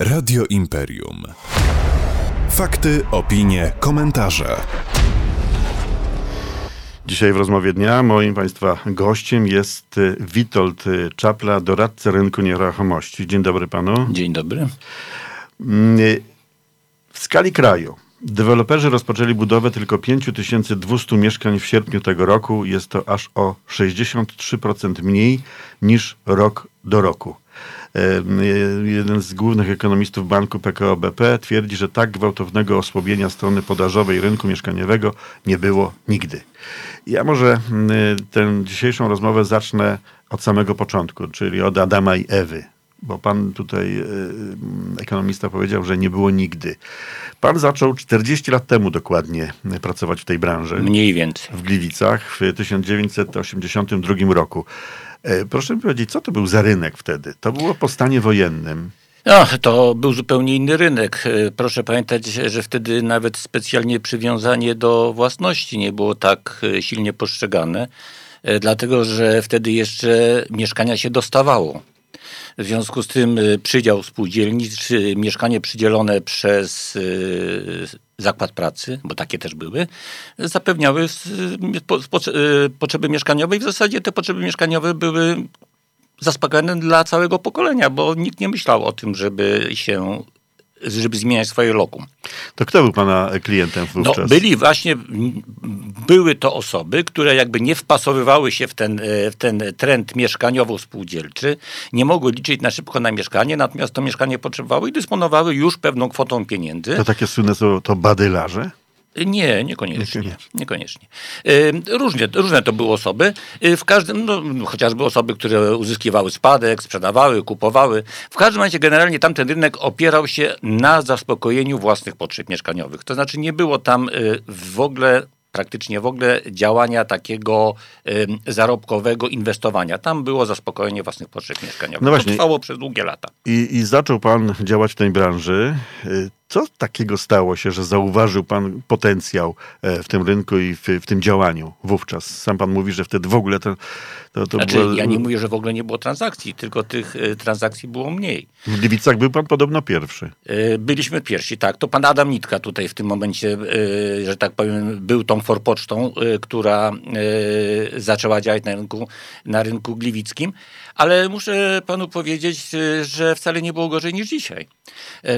Radio Imperium. Fakty, opinie, komentarze. Dzisiaj w rozmowie dnia moim Państwa gościem jest y, Witold y, Czapla, doradca rynku nieruchomości. Dzień dobry Panu. Dzień dobry. Mm, y, W skali kraju deweloperzy rozpoczęli budowę tylko 5200 mieszkań w sierpniu tego roku. Jest to aż o 63% mniej niż rok do roku. Jeden z głównych ekonomistów banku PKO BP twierdzi, że tak gwałtownego osłabienia strony podażowej rynku mieszkaniowego nie było nigdy. Ja może mm, tę dzisiejszą rozmowę zacznę od samego początku, czyli od Adama i Ewy. Bo pan tutaj, y, y, ekonomista, powiedział, że nie było nigdy. Pan zaczął 40 lat temu dokładnie y, pracować w tej branży Mniej więcej. w Gliwicach w 1982 roku. E, Proszę mi powiedzieć, co to był za rynek wtedy? To było po stanie wojennym. No, to był zupełnie inny rynek. E, Proszę pamiętać, że wtedy nawet specjalnie przywiązanie do własności nie było tak e, silnie postrzegane, dlatego że wtedy jeszcze mieszkania się dostawało. W związku z tym przydział spółdzielni, czy mieszkanie przydzielone przez zakład pracy, bo takie też były, zapewniały e, potrzeby mieszkaniowe i w zasadzie te potrzeby mieszkaniowe były zaspokojone dla całego pokolenia, bo nikt nie myślał o tym, żeby się, żeby zmieniać swoje lokum. To kto był pana klientem No, wówczas? byli właśnie, były to osoby, które jakby nie wpasowywały się w ten, e, w ten trend mieszkaniowo-spółdzielczy, nie mogły liczyć na szybko na mieszkanie, natomiast to mieszkanie potrzebowały i dysponowały już pewną kwotą pieniędzy. To takie słynne to badylarze? Nie, niekoniecznie. Niekoniecznie. niekoniecznie. Różnie, różne to były osoby. E, W każdym, no, chociażby osoby, które uzyskiwały spadek, sprzedawały, kupowały. W każdym razie generalnie tamten rynek opierał się na zaspokojeniu własnych potrzeb mieszkaniowych. To znaczy nie było tam e, w ogóle praktycznie w ogóle działania takiego zarobkowego inwestowania. Tam było zaspokojenie własnych potrzeb mieszkaniowych. No właśnie. To trwało przez długie lata. I, I zaczął pan działać w tej branży. Co takiego stało się, że zauważył pan potencjał e, w tym rynku i w, w tym działaniu wówczas? Sam pan mówi, że wtedy w ogóle to, to, to Znaczy, było... ja nie mówię, że w ogóle nie było transakcji, tylko tych e, transakcji było mniej. W Gliwicach był pan podobno pierwszy. E, Byliśmy pierwsi, tak. To pan Adam Nitka tutaj w tym momencie, że tak powiem, był tą forpocztą, która zaczęła działać na rynku, na rynku gliwickim. Ale muszę panu powiedzieć, że wcale nie było gorzej niż dzisiaj.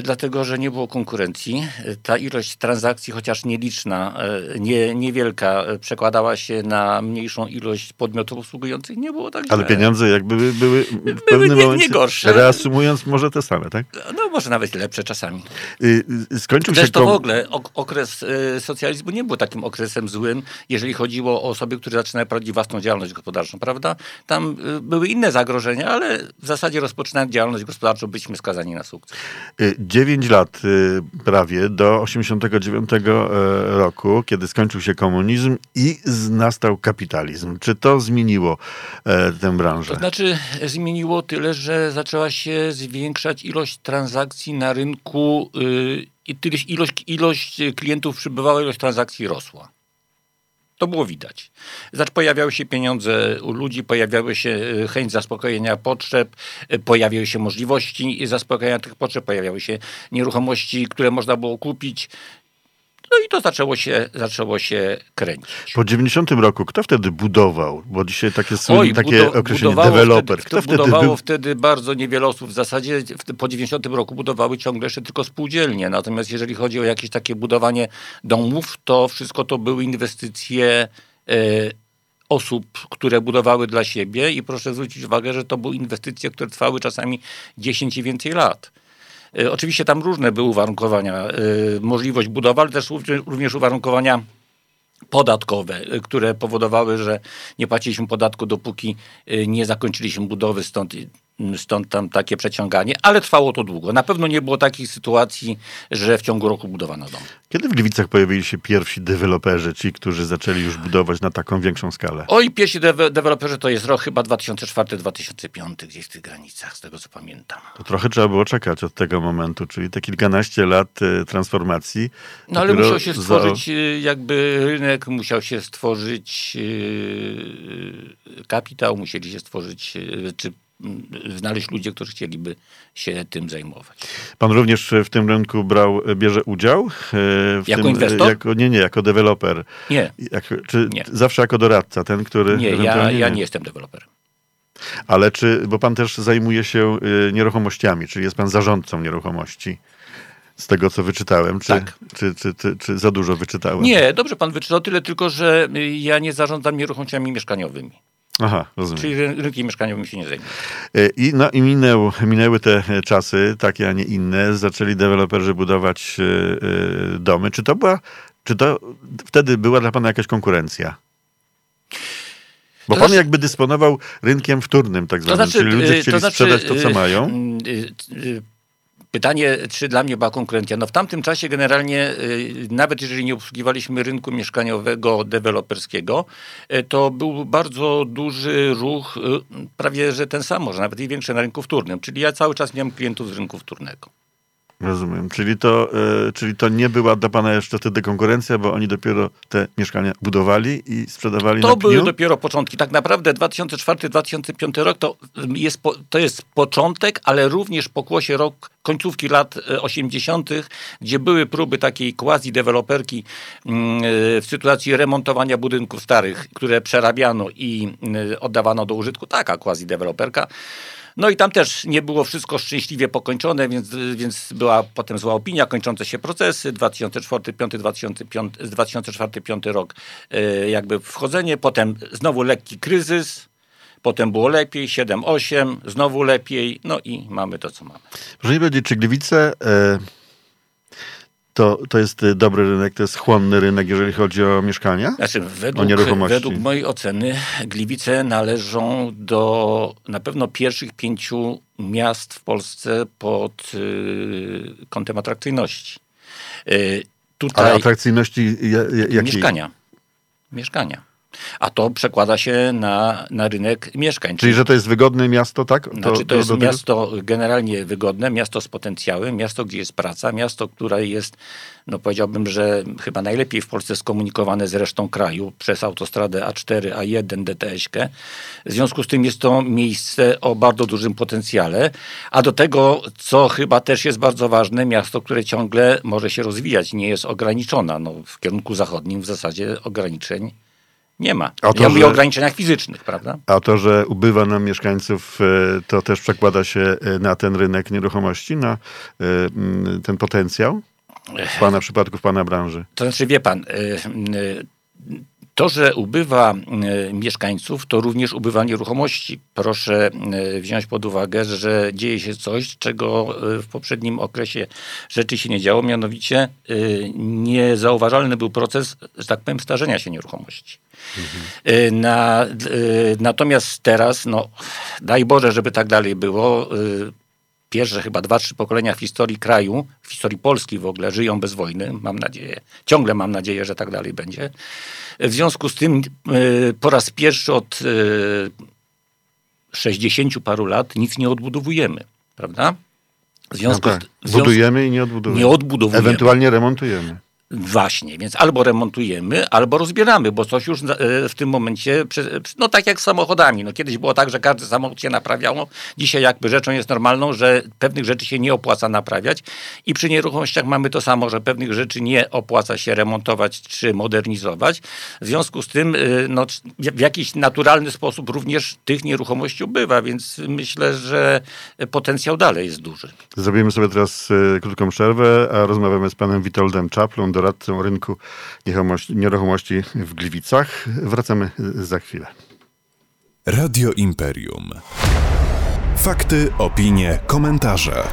Dlatego, że nie było konkurencji. E, Ta ilość transakcji, chociaż nieliczna, e, nie, niewielka, e, przekładała się na mniejszą ilość podmiotów usługujących. Nie było tak Ale źle. pieniądze jakby były, były w pewnym nie- nie momencie, gorsze. reasumując, może te same, tak? No może nawet lepsze czasami. Y, y, Skończył się... Zresztą kom- w ogóle ok- okres e, socjalizmu nie był takim okresem złym, jeżeli chodziło o osoby, które zaczynały prowadzić własną działalność gospodarczą, prawda? Tam były inne zagrożenia, ale w zasadzie rozpoczynając działalność gospodarczą byliśmy skazani na sukces. 9 lat y, prawie do 89 e, roku, kiedy skończył się komunizm i nastał kapitalizm. Czy to zmieniło e, tę branżę? To znaczy zmieniło tyle, że zaczęła się zwiększać ilość transakcji na rynku y, i ilość, ilość klientów przybywała, ilość transakcji rosła. To było widać. Znaczy pojawiały się pieniądze u ludzi, pojawiały się y, chęć zaspokojenia potrzeb, y, pojawiały się możliwości zaspokojenia tych potrzeb, pojawiały się nieruchomości, które można było kupić. No i to zaczęło się, zaczęło się kręcić. Po 90 roku kto wtedy budował? Bo dzisiaj takie Oj, takie budo- określenie deweloper. Wtedy, Kto wtedy budowało był? wtedy bardzo niewiele osób. W zasadzie w, po 90 roku budowały ciągle jeszcze tylko spółdzielnie. Natomiast jeżeli chodzi o jakieś takie budowanie domów, to wszystko to były inwestycje e, osób, które budowały dla siebie i proszę zwrócić uwagę, że to były inwestycje, które trwały czasami 10 i więcej lat. E, Oczywiście tam różne były uwarunkowania. e, Możliwość budowy, ale też również- uwarunkowania podatkowe, y, które powodowały, że nie płaciliśmy podatku, dopóki y, nie zakończyliśmy budowy, stąd, y, stąd tam takie przeciąganie, ale trwało to długo. Na pewno nie było takich sytuacji, że w ciągu roku budowano dom. Kiedy w Gliwicach pojawili się pierwsi deweloperzy, ci, którzy zaczęli już budować na taką większą skalę? Oj, pierwsi dewe- deweloperzy to jest rok chyba 2004-2005, gdzieś w tych granicach, z tego co pamiętam. To trochę trzeba było czekać od tego momentu, czyli te kilkanaście lat e, transformacji. No ale musiał się za- stworzyć y, jakby rynek, musiał się stworzyć y, kapitał, musieli się stworzyć, y, czy mm, znaleźć ludzie, którzy chcieliby się tym zajmować. Pan również w tym rynku brał, bierze udział? W Jako tym, inwestor? Jako, nie, nie, jako deweloper. Nie, czy Nie. zawsze jako doradca, ten, który... nie, ja, ja nie jestem deweloperem. Ale czy, bo pan też zajmuje się y, nieruchomościami, czyli jest pan zarządcą nieruchomości? Z tego, co wyczytałem. Czy, Tak. czy, czy, czy, czy za dużo wyczytałem? Nie, dobrze pan wyczytał, tyle tylko, że y, ja nie zarządzam nieruchomościami mieszkaniowymi. Aha, rozumiem. Czyli ry- rynkiem mieszkaniowym się nie zajmuję. Y, I, no, i minęł, minęły te e, czasy, takie, a nie inne. Zaczęli deweloperzy budować y, y, domy. Czy to była, czy to wtedy była dla pana jakaś konkurencja? Bo To pan znaczy- jakby dysponował rynkiem wtórnym, tak zwanym, czyli ludzie chcieli sprzedać to, co mają. Pytanie, czy dla mnie była konkurencja? No w tamtym czasie generalnie, y, nawet jeżeli nie obsługiwaliśmy rynku mieszkaniowego, deweloperskiego, y, to był bardzo duży ruch, y, prawie że ten sam, może nawet i większy na rynku wtórnym. Czyli ja cały czas miałem klientów z rynku wtórnego. Rozumiem. Czyli to, czyli to nie była dla pana jeszcze wtedy konkurencja, bo oni dopiero te mieszkania budowali i sprzedawali To na były pniu? dopiero początki. Tak naprawdę 2004-2005 rok to jest, po, to jest początek, ale również pokłosie rok końcówki lat e, 80., gdzie były próby takiej quasi-deweloperki mm, e, w sytuacji remontowania budynków starych, które przerabiano i mm, oddawano do użytku. Taka quasi-deweloperka. No i tam też nie było wszystko szczęśliwie pokończone, więc, więc była potem zła opinia, kończące się procesy, 2004-2005 2004-2005 rok e, jakby wchodzenie, potem znowu lekki kryzys, potem było lepiej, 7-8, znowu lepiej, no i mamy to, co mamy. Proszę mi powiedzieć, czy Gliwice e, to, to jest e, dobry rynek, to jest chłonny rynek, jeżeli chodzi o mieszkania? Znaczy, O według, nieruchomości. według mojej oceny Gliwice należą do na pewno pierwszych pięciu miast w Polsce pod y, kątem atrakcyjności. Y, Ale tutaj atrakcyjności ja- ja- jakiej? mieszkania. Mieszkania. A to przekłada się na, na rynek mieszkań. Czyli, że to jest wygodne miasto, tak? Znaczy, to jest do tego- miasto generalnie wygodne, miasto z potencjałem, miasto, gdzie jest praca, miasto, które jest, no powiedziałbym, że chyba najlepiej w Polsce skomunikowane z resztą kraju przez autostradę A4, A1, DTS-kę. W związku z tym jest to miejsce o bardzo dużym potencjale, a do tego, co chyba też jest bardzo ważne, miasto, które ciągle może się rozwijać, nie jest ograniczona. No, w kierunku zachodnim w zasadzie ograniczeń nie ma. A to, ja mówię że- o ograniczeniach fizycznych, prawda? A to, że ubywa nam mieszkańców, e, to też przekłada się e, na ten rynek nieruchomości, na e, ten potencjał? W pana przypadku, w pana branży. To znaczy, wie pan, to, że ubywa y, mieszkańców, to również ubywa nieruchomości. Proszę y, wziąć pod uwagę, że dzieje się coś, czego y, w poprzednim okresie rzeczy się nie działo, mianowicie niezauważalny był proces, że tak powiem, starzenia się nieruchomości. Y, Na, natomiast teraz, no, daj Boże, żeby tak dalej było. Y, Pierwsze chyba dwa, trzy pokolenia w historii kraju, w historii Polski w ogóle, żyją bez wojny. Mam nadzieję, ciągle mam nadzieję, że tak dalej będzie. W związku z tym y, po raz pierwszy od y, 60 paru lat nic nie odbudowujemy, prawda? W No związku tak. z, w związku, Budujemy i nie odbudujemy. nie odbudowujemy. Ewentualnie remontujemy. Właśnie, więc albo remontujemy, albo rozbieramy, bo coś już e, w tym momencie, no tak jak z samochodami. No kiedyś było tak, że każdy samochód się naprawiało. Dzisiaj jakby rzeczą jest normalną, że pewnych rzeczy się nie opłaca naprawiać i przy nieruchomościach mamy to samo, że pewnych rzeczy nie opłaca się remontować czy modernizować. W związku z tym y, no, w jakiś naturalny sposób również tych nieruchomości ubywa, więc myślę, że potencjał dalej jest duży. Zrobimy sobie teraz e, krótką przerwę, a rozmawiamy z panem Witoldem Czaplą, doradcą rynku nieruchomości, w Gliwicach. Wracamy za chwilę. Radio Imperium. Fakty, opinie, komentarze.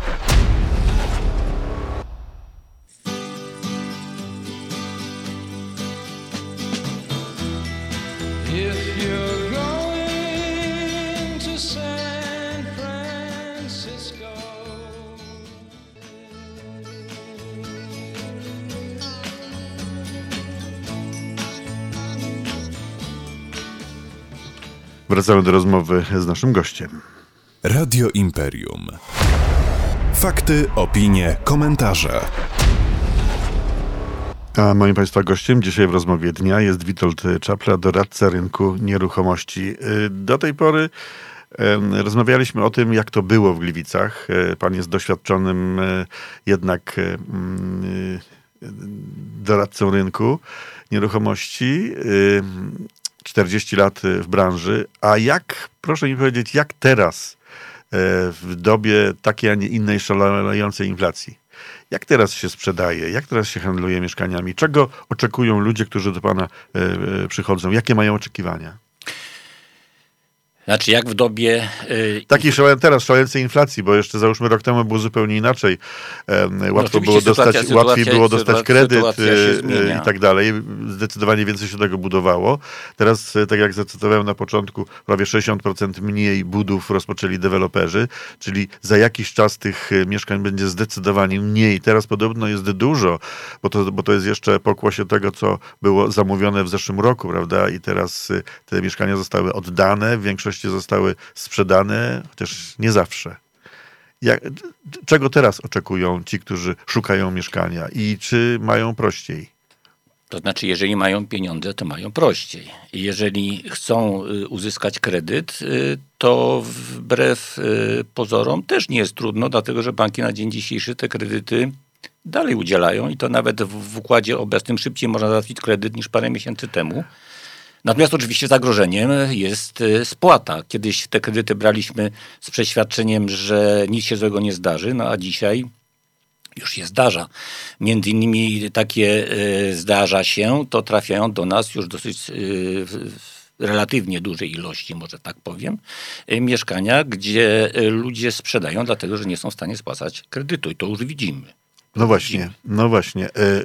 Wracamy do rozmowy z naszym gościem. Radio Imperium. Fakty, opinie, komentarze. A moim Państwa gościem dzisiaj w rozmowie dnia jest Witold Czapla, doradca rynku nieruchomości. Do tej pory Rozmawialiśmy o tym, jak to było w Gliwicach. Pan jest doświadczonym e, jednak e, mm, e, doradcą rynku nieruchomości. E, 40 lat e, w branży. A jak, proszę mi powiedzieć, jak teraz e, w dobie takiej, a nie innej szalejącej inflacji? Jak teraz się sprzedaje? Jak teraz się handluje mieszkaniami? Czego oczekują ludzie, którzy do Pana e, przychodzą? Jakie mają oczekiwania? Znaczy, jak w dobie y, Takiej szale, teraz szalejącej inflacji, bo jeszcze załóżmy rok temu było zupełnie inaczej. Em, Łatwo No było dostać, sytuacja- łatwiej sytuacja- było dostać sytuacja- kredyt sytuacja zmienia. i tak dalej. Zdecydowanie więcej się tego budowało. Teraz, e, tak jak zacytowałem na początku, prawie 60% mniej budów rozpoczęli deweloperzy, czyli za jakiś czas tych e, mieszkań będzie zdecydowanie mniej. Teraz podobno jest dużo, bo to, bo to jest jeszcze pokłosie tego, co było zamówione w zeszłym roku, prawda? I teraz te mieszkania zostały oddane, w większości zostały sprzedane, chociaż nie zawsze. Jak, czego teraz oczekują ci, którzy szukają mieszkania i czy mają prościej? To znaczy, jeżeli mają pieniądze, to mają prościej. Jeżeli chcą y, uzyskać kredyt, y, to wbrew y, pozorom też nie jest trudno, dlatego że banki na dzień dzisiejszy te kredyty dalej udzielają i to nawet w układzie obecnym szybciej można załatwić kredyt niż parę miesięcy temu. Natomiast oczywiście zagrożeniem jest y, spłata. Kiedyś te kredyty braliśmy z przeświadczeniem, że nic się złego nie zdarzy, no a dzisiaj już się zdarza. Między innymi takie e, zdarza się, to trafiają do nas już dosyć e, w, relatywnie dużej ilości, może tak powiem, e, mieszkania, gdzie e, ludzie sprzedają dlatego, że nie są w stanie spłacać kredytu i to już widzimy. No właśnie, no właśnie. E,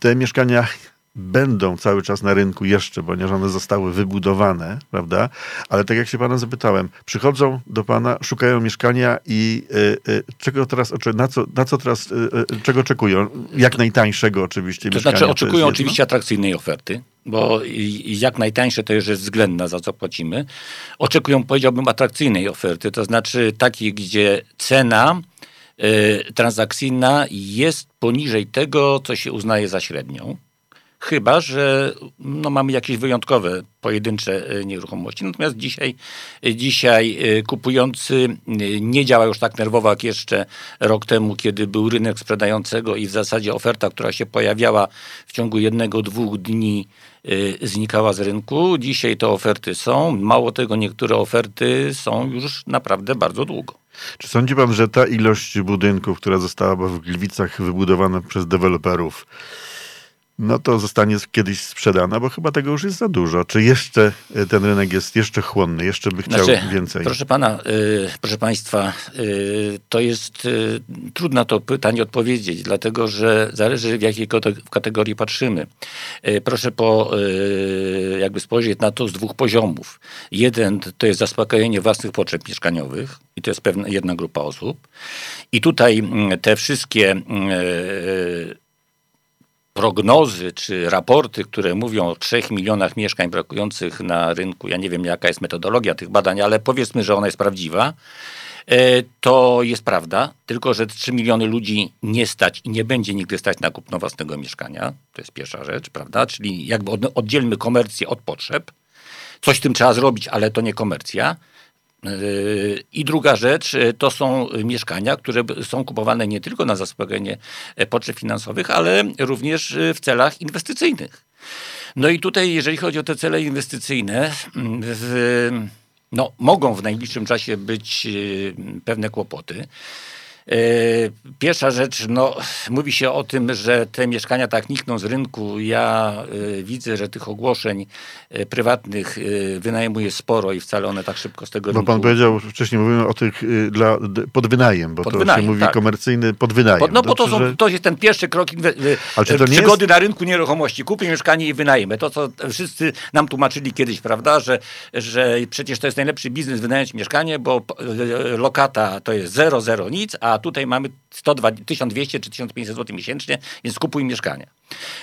Te mieszkania będą cały czas na rynku jeszcze, ponieważ one zostały wybudowane, prawda? Ale tak jak się pana zapytałem, przychodzą do pana, szukają mieszkania i e, e, czego teraz, na co, na co teraz, e, e, czego oczekują? Jak najtańszego oczywiście To mieszkania. znaczy oczekują jedno. oczywiście atrakcyjnej oferty, bo jak najtańsze to już jest względna, za co płacimy. Oczekują, powiedziałbym, atrakcyjnej oferty, to znaczy takiej, gdzie cena y, transakcyjna jest poniżej tego, co się uznaje za średnią. Chyba, że no, mamy jakieś wyjątkowe, pojedyncze y, nieruchomości. Natomiast dzisiaj, y, dzisiaj y, kupujący nie działa już tak nerwowo jak jeszcze rok temu, kiedy był rynek sprzedającego i w zasadzie oferta, która się pojawiała w ciągu jednego, dwóch dni znikała z rynku. Dzisiaj te oferty są. Mało tego, niektóre oferty są już naprawdę bardzo długo. Czy sądzi pan, że ta ilość budynków, która została w Gliwicach wybudowana przez deweloperów, no to zostanie kiedyś sprzedana, bo chyba tego już jest za dużo. Czy jeszcze e, ten rynek jest jeszcze chłonny, jeszcze by chciał Znaczy, więcej? Proszę pana, y, proszę państwa, y, to jest y, trudno to pytanie odpowiedzieć, dlatego że zależy w jakiej kategorii patrzymy. Proszę po, jakby spojrzeć na to z dwóch poziomów. Jeden to jest zaspokojenie własnych potrzeb mieszkaniowych i to jest pewna jedna grupa osób. I tutaj mm, te wszystkie y, prognozy czy raporty, które mówią o 3 milionach mieszkań brakujących na rynku, ja nie wiem jaka jest metodologia tych badań, ale powiedzmy, że ona jest prawdziwa, e, to jest prawda, tylko że 3 miliony ludzi nie stać i nie będzie nigdy stać na kupno własnego mieszkania. To jest pierwsza rzecz, prawda? Czyli jakby od- oddzielmy komercję od potrzeb. Coś z tym trzeba zrobić, ale to nie komercja. I druga rzecz yy, to są mieszkania, które są kupowane nie tylko na zaspokojenie e, potrzeb finansowych, ale również yy, w celach inwestycyjnych. No i tutaj, jeżeli chodzi o te cele inwestycyjne, mm, w, no, mogą w najbliższym czasie być pewne kłopoty. E, Pierwsza rzecz, no, mówi się o tym, że te mieszkania tak nikną z rynku. Ja e, widzę, że tych ogłoszeń e, prywatnych wynajmuje sporo i wcale one tak szybko z tego Bo rynku... pan powiedział wcześniej, mówimy o tych y, dla, pod wynajem, bo Pod to wynajem, się mówi tak. komercyjny pod wynajem. Bo, no bo to, są, że- to jest ten pierwszy krok przygody na rynku nieruchomości. Kupię mieszkanie i wynajmę. To, co wszyscy nam tłumaczyli kiedyś, prawda, że, że przecież to jest najlepszy biznes wynająć mieszkanie, bo lokata to jest zero, zero, nic, a tutaj mamy 102, 1200 czy 1500 zł miesięcznie, więc kupuj mieszkanie.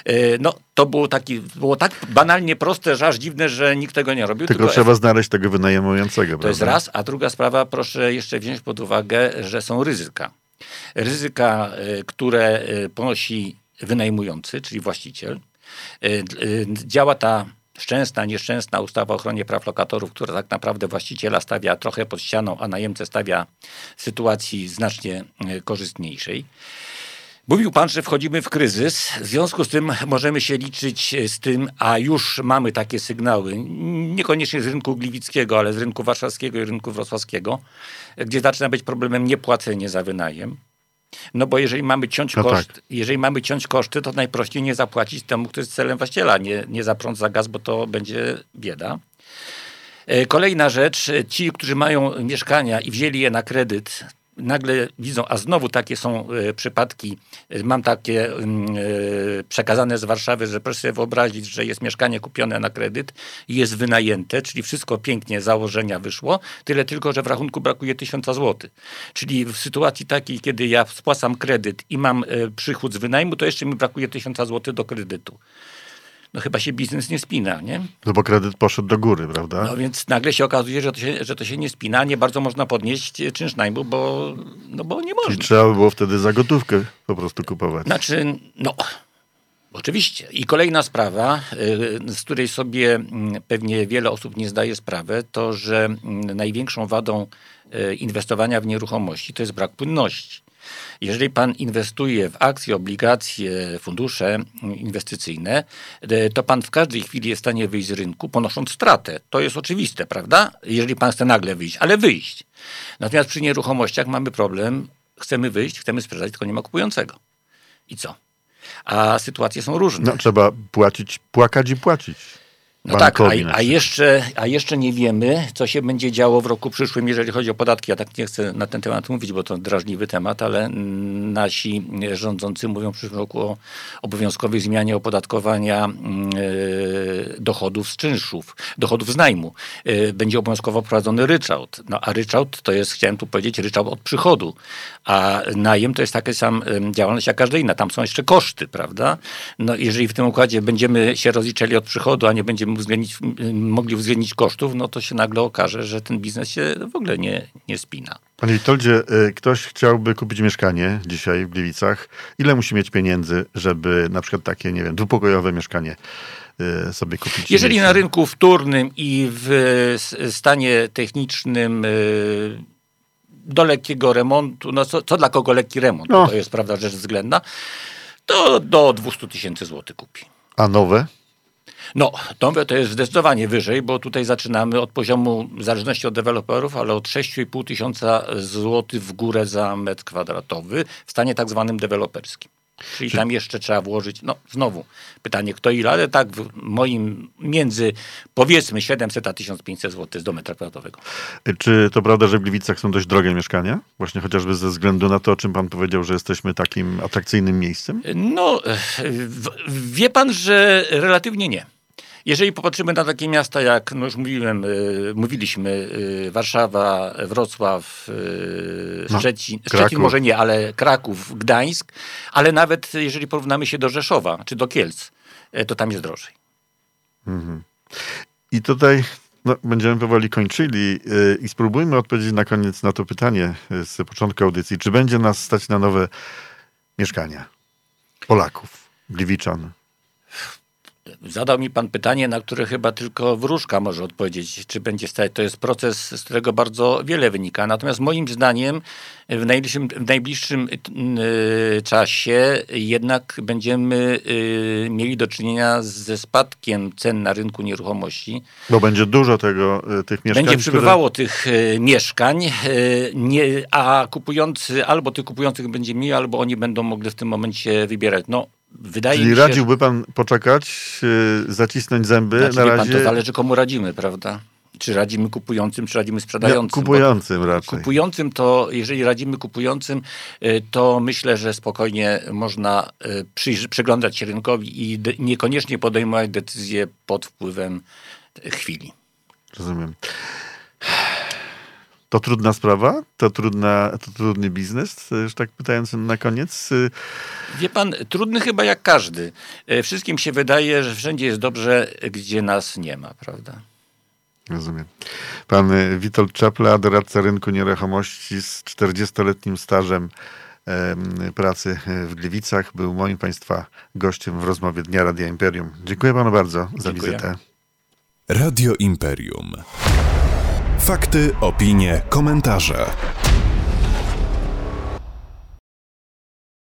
Y, No, to było, taki, było tak banalnie proste, że aż dziwne, że nikt tego nie robił. Tylko trzeba znaleźć tego wynajmującego. To jest prawda? raz, a druga sprawa, proszę jeszcze wziąć pod uwagę, że są ryzyka. Ryzyka, y, które y, ponosi wynajmujący, czyli właściciel. Działa ta szczęsna, nieszczęsna ustawa o ochronie praw lokatorów, która tak naprawdę właściciela stawia trochę pod ścianą, a najemcę stawia w sytuacji znacznie e, korzystniejszej. Mówił pan, że wchodzimy w kryzys. W związku z tym możemy się liczyć e, z tym, a już mamy takie sygnały, niekoniecznie z rynku gliwickiego, ale z rynku warszawskiego i rynku wrocławskiego, e, gdzie zaczyna być problemem niepłacenie za wynajem. No bo jeżeli mamy ciąć No koszt, tak. jeżeli mamy ciąć koszty, to najprościej nie zapłacić temu, kto jest celem właściciela, nie, nie za prąd, za gaz, bo to będzie bieda. E, Kolejna rzecz, e, ci, którzy mają mieszkania i wzięli je na kredyt, nagle widzą, a znowu takie są e, przypadki, e, mam takie mm, e, przekazane z Warszawy, że proszę sobie wyobrazić, że jest mieszkanie kupione na kredyt i jest wynajęte, czyli wszystko pięknie, założenia wyszło, tyle tylko, że w rachunku brakuje 1000 zł. Czyli w sytuacji takiej, kiedy ja spłacam kredyt i mam przychód z wynajmu, to jeszcze mi brakuje 1000 zł do kredytu. No chyba się biznes nie spina, nie? No bo kredyt poszedł do góry, prawda? No więc nagle się okazuje, że to się, że to się nie spina. Nie bardzo można podnieść e, czynsz najmu, bo, no bo nie Czyli można. trzeba by było wtedy za gotówkę po prostu kupować. Znaczy, no, oczywiście. I kolejna sprawa, y, z której sobie pewnie wiele osób nie zdaje sprawy, to że największą wadą y, inwestowania w nieruchomości to jest brak płynności. Jeżeli pan inwestuje w akcje, obligacje, fundusze inwestycyjne, y, to pan w każdej chwili jest w stanie wyjść z rynku, ponosząc stratę. To jest oczywiste, prawda? Jeżeli pan chce nagle wyjść, ale wyjść. Natomiast przy nieruchomościach mamy problem, chcemy wyjść, chcemy sprzedać, tylko nie ma kupującego. I co? A sytuacje są różne. No, trzeba płacić, płakać i płacić. No tak, a, a, jeszcze, a jeszcze nie wiemy, co się będzie działo w roku przyszłym, jeżeli chodzi o podatki. Ja tak nie chcę na ten temat mówić, bo to drażliwy temat, ale nasi rządzący mówią w przyszłym roku o obowiązkowej zmianie opodatkowania e, dochodów z czynszów, dochodów z najmu. E, Będzie obowiązkowo wprowadzony ryczałt. No a ryczałt to jest, chciałem tu powiedzieć, ryczałt od przychodu. A najem to jest taka sam em, działalność jak każda inna. Tam są jeszcze koszty, prawda? No jeżeli w tym układzie będziemy się rozliczali od przychodu, a nie będziemy uwzględnić, mogli uwzględnić kosztów, no to się nagle okaże, że ten biznes się w ogóle nie, nie spina. Panie Witoldzie, y, ktoś chciałby kupić mieszkanie dzisiaj w Gliwicach. Ile musi mieć pieniędzy, żeby na przykład takie, nie wiem, dwupokojowe mieszkanie y, sobie kupić? Jeżeli na rynku wtórnym i w stanie technicznym y, do lekkiego remontu, no co, co dla kogo lekki remont, No. to jest prawda rzecz względna, to do 200 tysięcy złotych kupi. A nowe? No, nowe to jest zdecydowanie wyżej, bo tutaj zaczynamy od poziomu, w zależności od deweloperów, ale od 6,5 tysiąca złotych w górę za metr kwadratowy w stanie tak zwanym deweloperskim. Czyli tam jeszcze trzeba włożyć, no znowu pytanie kto ile, ale tak w moim między powiedzmy 700 a 1500 zł do metra kwadratowego. Czy to prawda, że w Gliwicach są dość drogie mieszkania? Właśnie chociażby ze względu na to, o czym pan powiedział, że jesteśmy takim atrakcyjnym miejscem? No, wie pan, że relatywnie nie. Jeżeli popatrzymy na takie miasta jak, no już mówiłem, y, mówiliśmy, y, Warszawa, Wrocław, y, No, Szczecin. Szczecin może nie, ale Kraków, Gdańsk, ale nawet jeżeli porównamy się do Rzeszowa czy do Kielc, to tam jest drożej. I tutaj no, będziemy powoli kończyli i spróbujmy odpowiedzieć na koniec na to pytanie z początku audycji. Czy będzie nas stać na nowe mieszkania Polaków, Gliwiczan? Zadał mi pan pytanie, na które chyba tylko wróżka może odpowiedzieć, czy będzie stać. To jest proces, z którego bardzo wiele wynika. Natomiast moim zdaniem w najbliższym, w najbliższym y, czasie jednak będziemy y, mieli do czynienia ze spadkiem cen na rynku nieruchomości. Bo będzie dużo tego, y, tych mieszkań. Będzie przybywało tych y, mieszkań, nie, a kupujący, albo tych kupujących będzie mniej, albo oni będą mogli w tym momencie wybierać. No, wydaje Czyli mi się, radziłby pan poczekać, y, zacisnąć zęby Znaczy, na wie pan, razie? to zależy komu radzimy, prawda? Czy radzimy kupującym, czy radzimy sprzedającym. Ja, kupującym raczej. Kupującym to, jeżeli radzimy kupującym, y, to myślę, że spokojnie można y, przyglądać się rynkowi i de, niekoniecznie podejmować decyzje pod wpływem chwili. Rozumiem. To trudna sprawa? To, trudna, to trudny biznes? Już tak pytając na koniec. Wie pan, trudny chyba jak każdy. Y, Wszystkim się wydaje, że wszędzie jest dobrze, gdzie nas nie ma, prawda? Rozumiem. Pan y, Witold Czapla, doradca rynku nieruchomości z 40-letnim stażem em, pracy y, w Gliwicach, był moim Państwa gościem w rozmowie Dnia Radia Imperium. Dziękuję Panu bardzo za Dziękuję. wizytę. Radio Imperium. Fakty, opinie, komentarze.